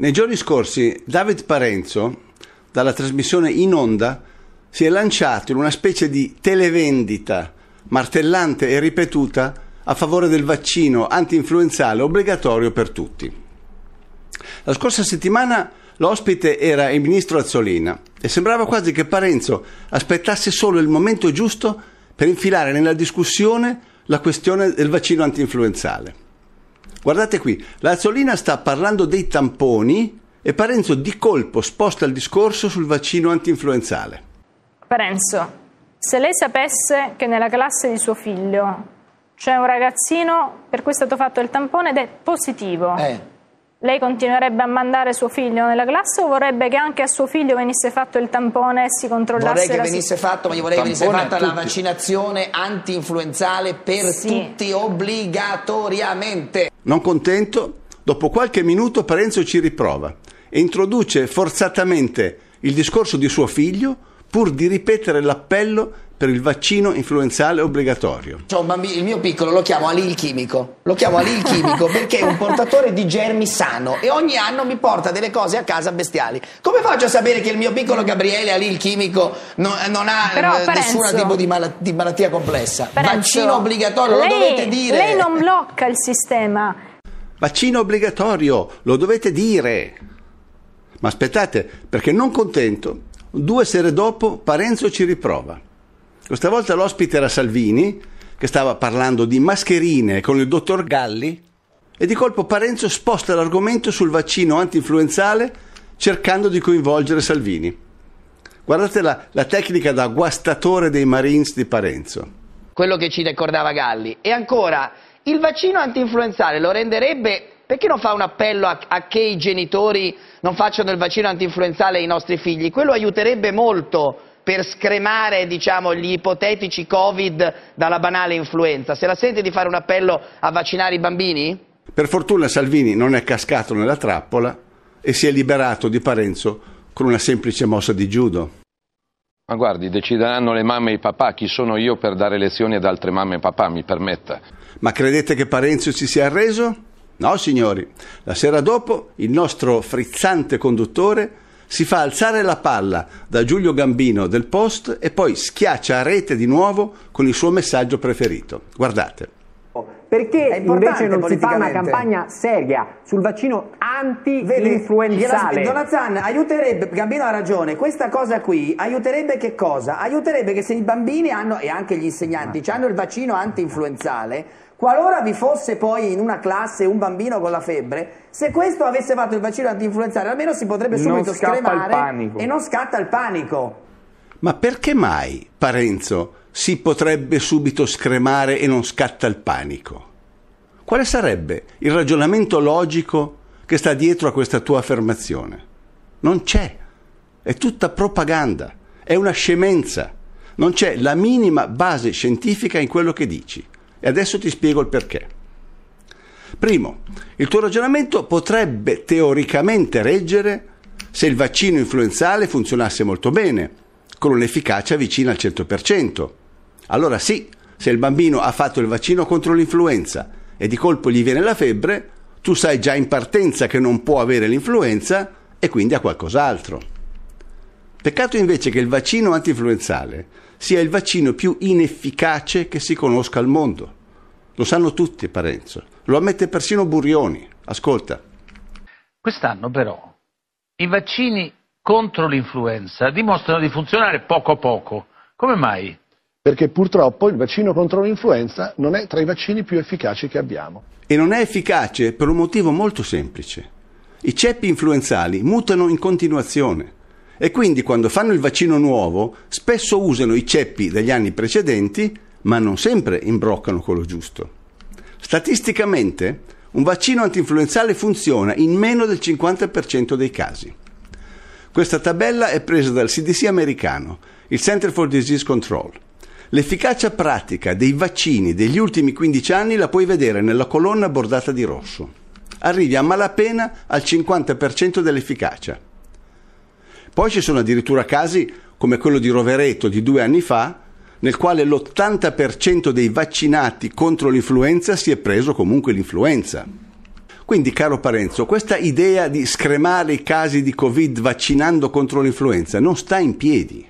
Nei giorni scorsi David Parenzo, dalla trasmissione in onda, si è lanciato in una specie di televendita martellante e ripetuta a favore del vaccino anti-influenzale obbligatorio per tutti. La scorsa settimana l'ospite era il ministro Azzolina e sembrava quasi che Parenzo aspettasse solo il momento giusto per infilare nella discussione la questione del vaccino anti-influenzale. Guardate qui, la Azzolina sta parlando dei tamponi e Parenzo di colpo sposta il discorso sul vaccino anti-influenzale. Parenzo, se lei sapesse che nella classe di suo figlio c'è un ragazzino per cui è stato fatto il tampone ed è positivo, Eh. Lei continuerebbe a mandare suo figlio nella classe o vorrebbe che anche a suo figlio venisse fatto il tampone e si controllasse Vorrei che la venisse fatto, ma io vorrei che venisse fatta la vaccinazione anti-influenzale per Sì. tutti obbligatoriamente. Non contento, dopo qualche minuto Parenzo ci riprova e introduce forzatamente il discorso di suo figlio pur di ripetere l'appello per il vaccino influenzale obbligatorio. Un bambino, il mio piccolo lo chiamo Ali il chimico. Lo chiamo Ali il chimico perché è un portatore di germi sano e ogni anno mi porta delle cose a casa bestiali. Come faccio a sapere che il mio piccolo Gabriele Ali il chimico non, non ha Però, eh, Parenzo- nessun tipo di, mala- di malattia complessa? Parenzo, Vaccino obbligatorio, lo lei- dovete dire. Lei non blocca il sistema. Vaccino obbligatorio, lo dovete dire. Ma aspettate, perché non contento, due sere dopo Parenzo ci riprova. Questa volta l'ospite era Salvini, che stava parlando di mascherine con il dottor Galli, e di colpo Parenzo sposta l'argomento sul vaccino anti-influenzale cercando di coinvolgere Salvini. Guardate la, la tecnica da guastatore dei Marines di Parenzo. quello che ci ricordava Galli. E ancora, il vaccino anti-influenzale lo renderebbe... Perché non fa un appello a, a che i genitori non facciano il vaccino anti-influenzale ai nostri figli? Quello aiuterebbe molto per scremare diciamo, gli ipotetici Covid dalla banale influenza. Se la sente di fare un appello a vaccinare i bambini? Per fortuna Salvini non è cascato nella trappola e si è liberato di Parenzo con una semplice mossa di judo. Ma guardi, decideranno le mamme e i papà, chi sono io per dare lezioni ad altre mamme e papà, mi permetta. Ma credete che Parenzo si sia arreso? No, signori. La sera dopo il nostro frizzante conduttore si fa alzare la palla da Giulio Gambino del Post e poi schiaccia a rete di nuovo con il suo messaggio preferito. Guardate. Perché È importante invece non si fa una campagna seria sul vaccino anti-influenzale? Donazan aiuterebbe, Gambino ha ragione, questa cosa qui aiuterebbe che cosa? Aiuterebbe che se i bambini hanno, e anche gli insegnanti, hanno il vaccino anti-influenzale, qualora vi fosse poi in una classe un bambino con la febbre, se questo avesse fatto il vaccino anti-influenzale almeno si potrebbe subito scremare e non scatta il panico. Ma perché mai, Parenzo, si potrebbe subito scremare e non scatta il panico? Quale sarebbe il ragionamento logico che sta dietro a questa tua affermazione? Non c'è. È tutta propaganda. È una scemenza. Non c'è la minima base scientifica in quello che dici. E adesso ti spiego il perché. Primo, il tuo ragionamento potrebbe teoricamente reggere se il vaccino influenzale funzionasse molto bene, con un'efficacia vicina al 100%. Allora sì, se il bambino ha fatto il vaccino contro l'influenza e di colpo gli viene la febbre, tu sai già in partenza che non può avere l'influenza e quindi ha qualcos'altro. Peccato invece che il vaccino antinfluenzale sia il vaccino più inefficace che si conosca al mondo. Lo sanno tutti, Parenzo. Lo ammette persino Burioni. Ascolta. Quest'anno però i vaccini contro l'influenza dimostrano di funzionare poco a poco. Come mai? perché purtroppo il vaccino contro l'influenza non è tra i vaccini più efficaci che abbiamo. E non è efficace per un motivo molto semplice. I ceppi influenzali mutano in continuazione e quindi quando fanno il vaccino nuovo spesso usano i ceppi degli anni precedenti, ma non sempre imbroccano quello giusto. Statisticamente, un vaccino antinfluenzale funziona in meno del 50% dei casi. Questa tabella è presa dal CDC americano, il Center for Disease Control. L'efficacia pratica dei vaccini degli ultimi 15 anni la puoi vedere nella colonna bordata di rosso. Arrivi a malapena al 50% dell'efficacia. Poi ci sono addirittura casi come quello di Rovereto di due anni fa, nel quale l'80% dei vaccinati contro l'influenza si è preso comunque l'influenza. Quindi, caro Parenzo, questa idea di scremare i casi di Covid vaccinando contro l'influenza non sta in piedi.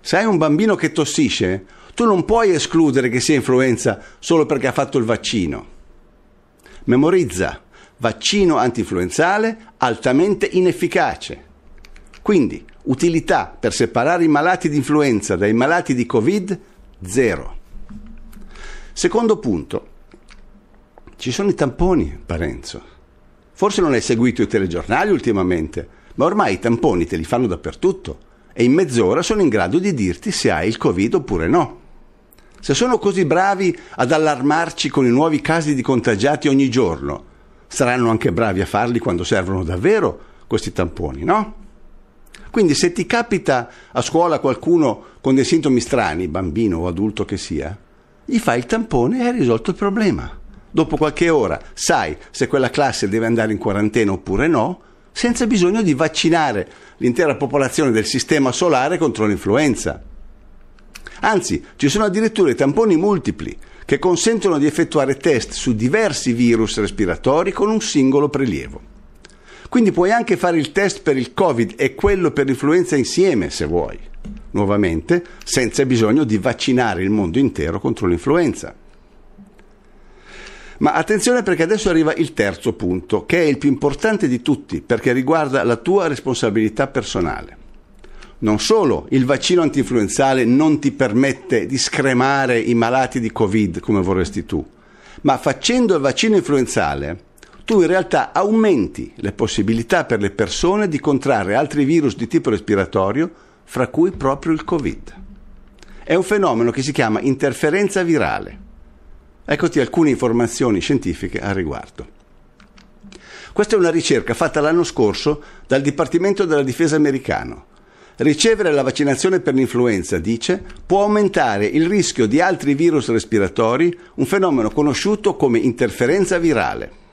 Se hai un bambino che tossisce, tu non puoi escludere che sia influenza solo perché ha fatto il vaccino. Memorizza, vaccino antinfluenzale altamente inefficace. Quindi, utilità per separare i malati di influenza dai malati di Covid, zero. Secondo punto, ci sono i tamponi, Parenzo. Forse non hai seguito i telegiornali ultimamente, ma ormai i tamponi te li fanno dappertutto e in mezz'ora sono in grado di dirti se hai il Covid oppure no. Se sono così bravi ad allarmarci con i nuovi casi di contagiati ogni giorno, saranno anche bravi a farli quando servono davvero questi tamponi, no? Quindi se ti capita a scuola qualcuno con dei sintomi strani, bambino o adulto che sia, gli fai il tampone e hai risolto il problema dopo qualche ora sai se quella classe deve andare in quarantena oppure no, senza bisogno di vaccinare l'intera popolazione del sistema solare contro l'influenza. Anzi, ci sono addirittura i tamponi multipli che consentono di effettuare test su diversi virus respiratori con un singolo prelievo. Quindi puoi anche fare il test per il Covid e quello per l'influenza insieme, se vuoi, nuovamente, senza bisogno di vaccinare il mondo intero contro l'influenza. Ma attenzione perché adesso arriva il terzo punto, che è il più importante di tutti, perché riguarda la tua responsabilità personale. Non solo il vaccino antinfluenzale non ti permette di scremare i malati di Covid come vorresti tu, ma facendo il vaccino influenzale tu in realtà aumenti le possibilità per le persone di contrarre altri virus di tipo respiratorio, fra cui proprio il Covid. È un fenomeno che si chiama interferenza virale Eccoti alcune informazioni scientifiche al riguardo. Questa è una ricerca fatta l'anno scorso dal Dipartimento della Difesa americano. Ricevere la vaccinazione per l'influenza, dice, può aumentare il rischio di altri virus respiratori, un fenomeno conosciuto come interferenza virale.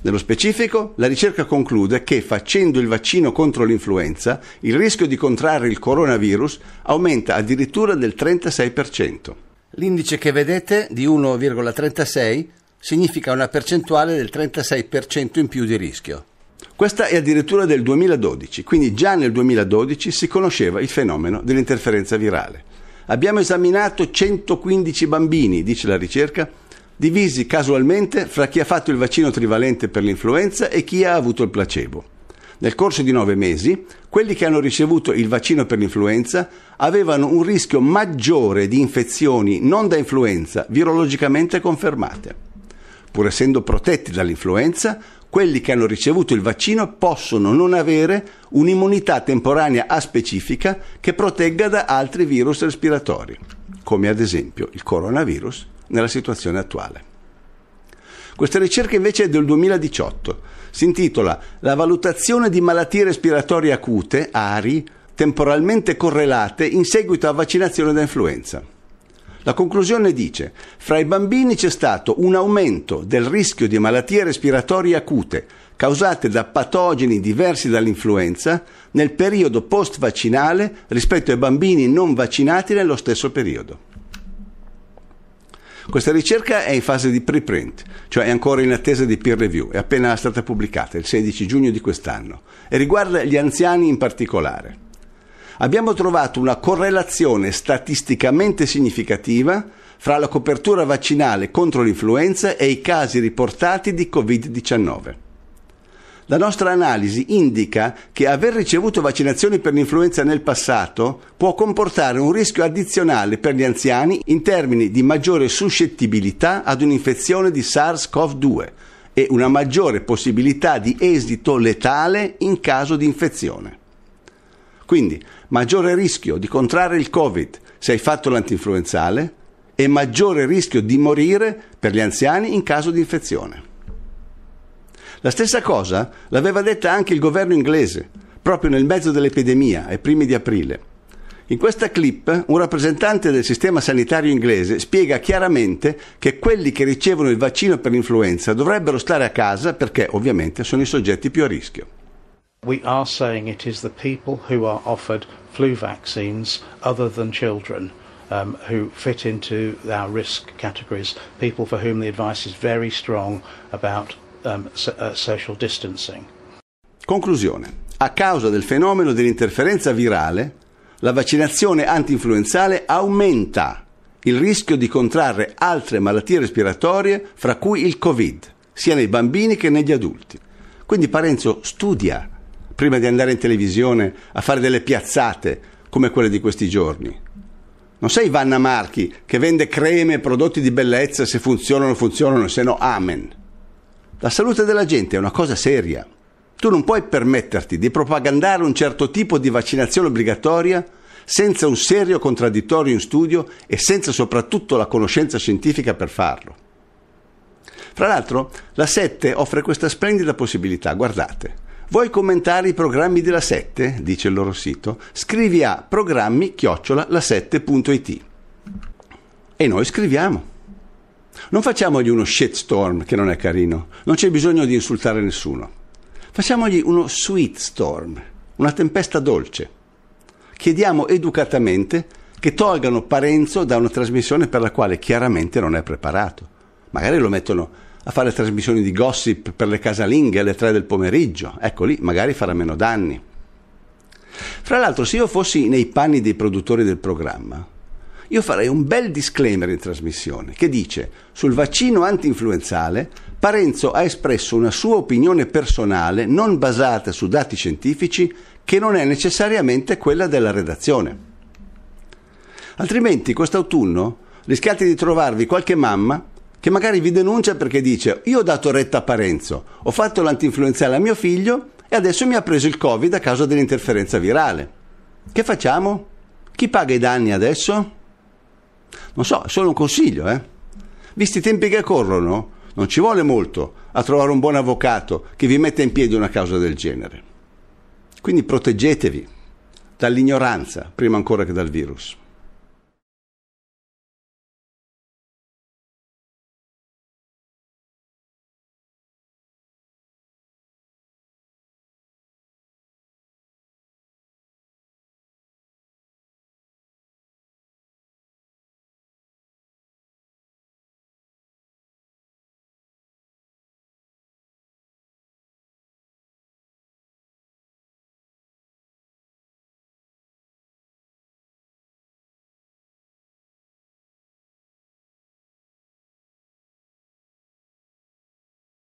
Nello specifico, la ricerca conclude che facendo il vaccino contro l'influenza, il rischio di contrarre il coronavirus aumenta addirittura del 36%. L'indice che vedete di 1,36 significa una percentuale del 36% in più di rischio. Questa è addirittura del 2012, quindi già nel 2012 si conosceva il fenomeno dell'interferenza virale. Abbiamo esaminato 115 bambini, dice la ricerca, divisi casualmente fra chi ha fatto il vaccino trivalente per l'influenza e chi ha avuto il placebo. Nel corso di nove mesi, quelli che hanno ricevuto il vaccino per l'influenza avevano un rischio maggiore di infezioni non da influenza virologicamente confermate. Pur essendo protetti dall'influenza, quelli che hanno ricevuto il vaccino possono non avere un'immunità temporanea aspecifica che protegga da altri virus respiratori, come ad esempio il coronavirus nella situazione attuale. Questa ricerca invece è del 2018. Si intitola La valutazione di malattie respiratorie acute, ARI, temporalmente correlate in seguito a vaccinazione da influenza. La conclusione dice, fra i bambini c'è stato un aumento del rischio di malattie respiratorie acute causate da patogeni diversi dall'influenza nel periodo post-vaccinale rispetto ai bambini non vaccinati nello stesso periodo. Questa ricerca è in fase di preprint, cioè è ancora in attesa di peer review, è appena stata pubblicata il 16 giugno di quest'anno e riguarda gli anziani in particolare. Abbiamo trovato una correlazione statisticamente significativa fra la copertura vaccinale contro l'influenza e i casi riportati di Covid-19. La nostra analisi indica che aver ricevuto vaccinazioni per l'influenza nel passato può comportare un rischio addizionale per gli anziani in termini di maggiore suscettibilità ad un'infezione di SARS-CoV-2 e una maggiore possibilità di esito letale in caso di infezione. Quindi maggiore rischio di contrarre il Covid se hai fatto l'antinfluenzale e maggiore rischio di morire per gli anziani in caso di infezione. La stessa cosa l'aveva detta anche il governo inglese, proprio nel mezzo dell'epidemia, ai primi di aprile. In questa clip un rappresentante del sistema sanitario inglese spiega chiaramente che quelli che ricevono il vaccino per l'influenza dovrebbero stare a casa perché ovviamente sono i soggetti più a rischio. We are saying it is the people who are offered flu vaccines other than children um, who fit into our risk categories, people for whom the advice is very strong about um, so, uh, social distancing. Conclusione. A causa del fenomeno dell'interferenza virale, la vaccinazione antinfluenzale aumenta il rischio di contrarre altre malattie respiratorie, fra cui il Covid, sia nei bambini che negli adulti. Quindi Parenzo studia prima di andare in televisione a fare delle piazzate come quelle di questi giorni. Non sei Vanna Marchi che vende creme e prodotti di bellezza se funzionano funzionano, se no amen. La salute della gente è una cosa seria. Tu non puoi permetterti di propagandare un certo tipo di vaccinazione obbligatoria senza un serio contraddittorio in studio e senza soprattutto la conoscenza scientifica per farlo. Fra l'altro, la 7 offre questa splendida possibilità, guardate. Vuoi commentare i programmi della 7? dice il loro sito. Scrivi a programmi chiocciola la7.it. E noi scriviamo. Non facciamogli uno shitstorm che non è carino, non c'è bisogno di insultare nessuno. Facciamogli uno sweet storm, una tempesta dolce. Chiediamo educatamente che tolgano Parenzo da una trasmissione per la quale chiaramente non è preparato. Magari lo mettono a fare trasmissioni di gossip per le casalinghe alle tre del pomeriggio. Ecco lì, magari farà meno danni. Fra l'altro, se io fossi nei panni dei produttori del programma, io farei un bel disclaimer in trasmissione che dice sul vaccino anti-influenzale Parenzo ha espresso una sua opinione personale non basata su dati scientifici che non è necessariamente quella della redazione. Altrimenti quest'autunno rischiate di trovarvi qualche mamma che magari vi denuncia perché dice io ho dato retta a Parenzo, ho fatto l'antinfluenzale a mio figlio e adesso mi ha preso il Covid a causa dell'interferenza virale. Che facciamo? Chi paga i danni adesso? Non so, è solo un consiglio, eh? Visti i tempi che corrono, non ci vuole molto a trovare un buon avvocato che vi metta in piedi una causa del genere. Quindi proteggetevi dall'ignoranza prima ancora che dal virus.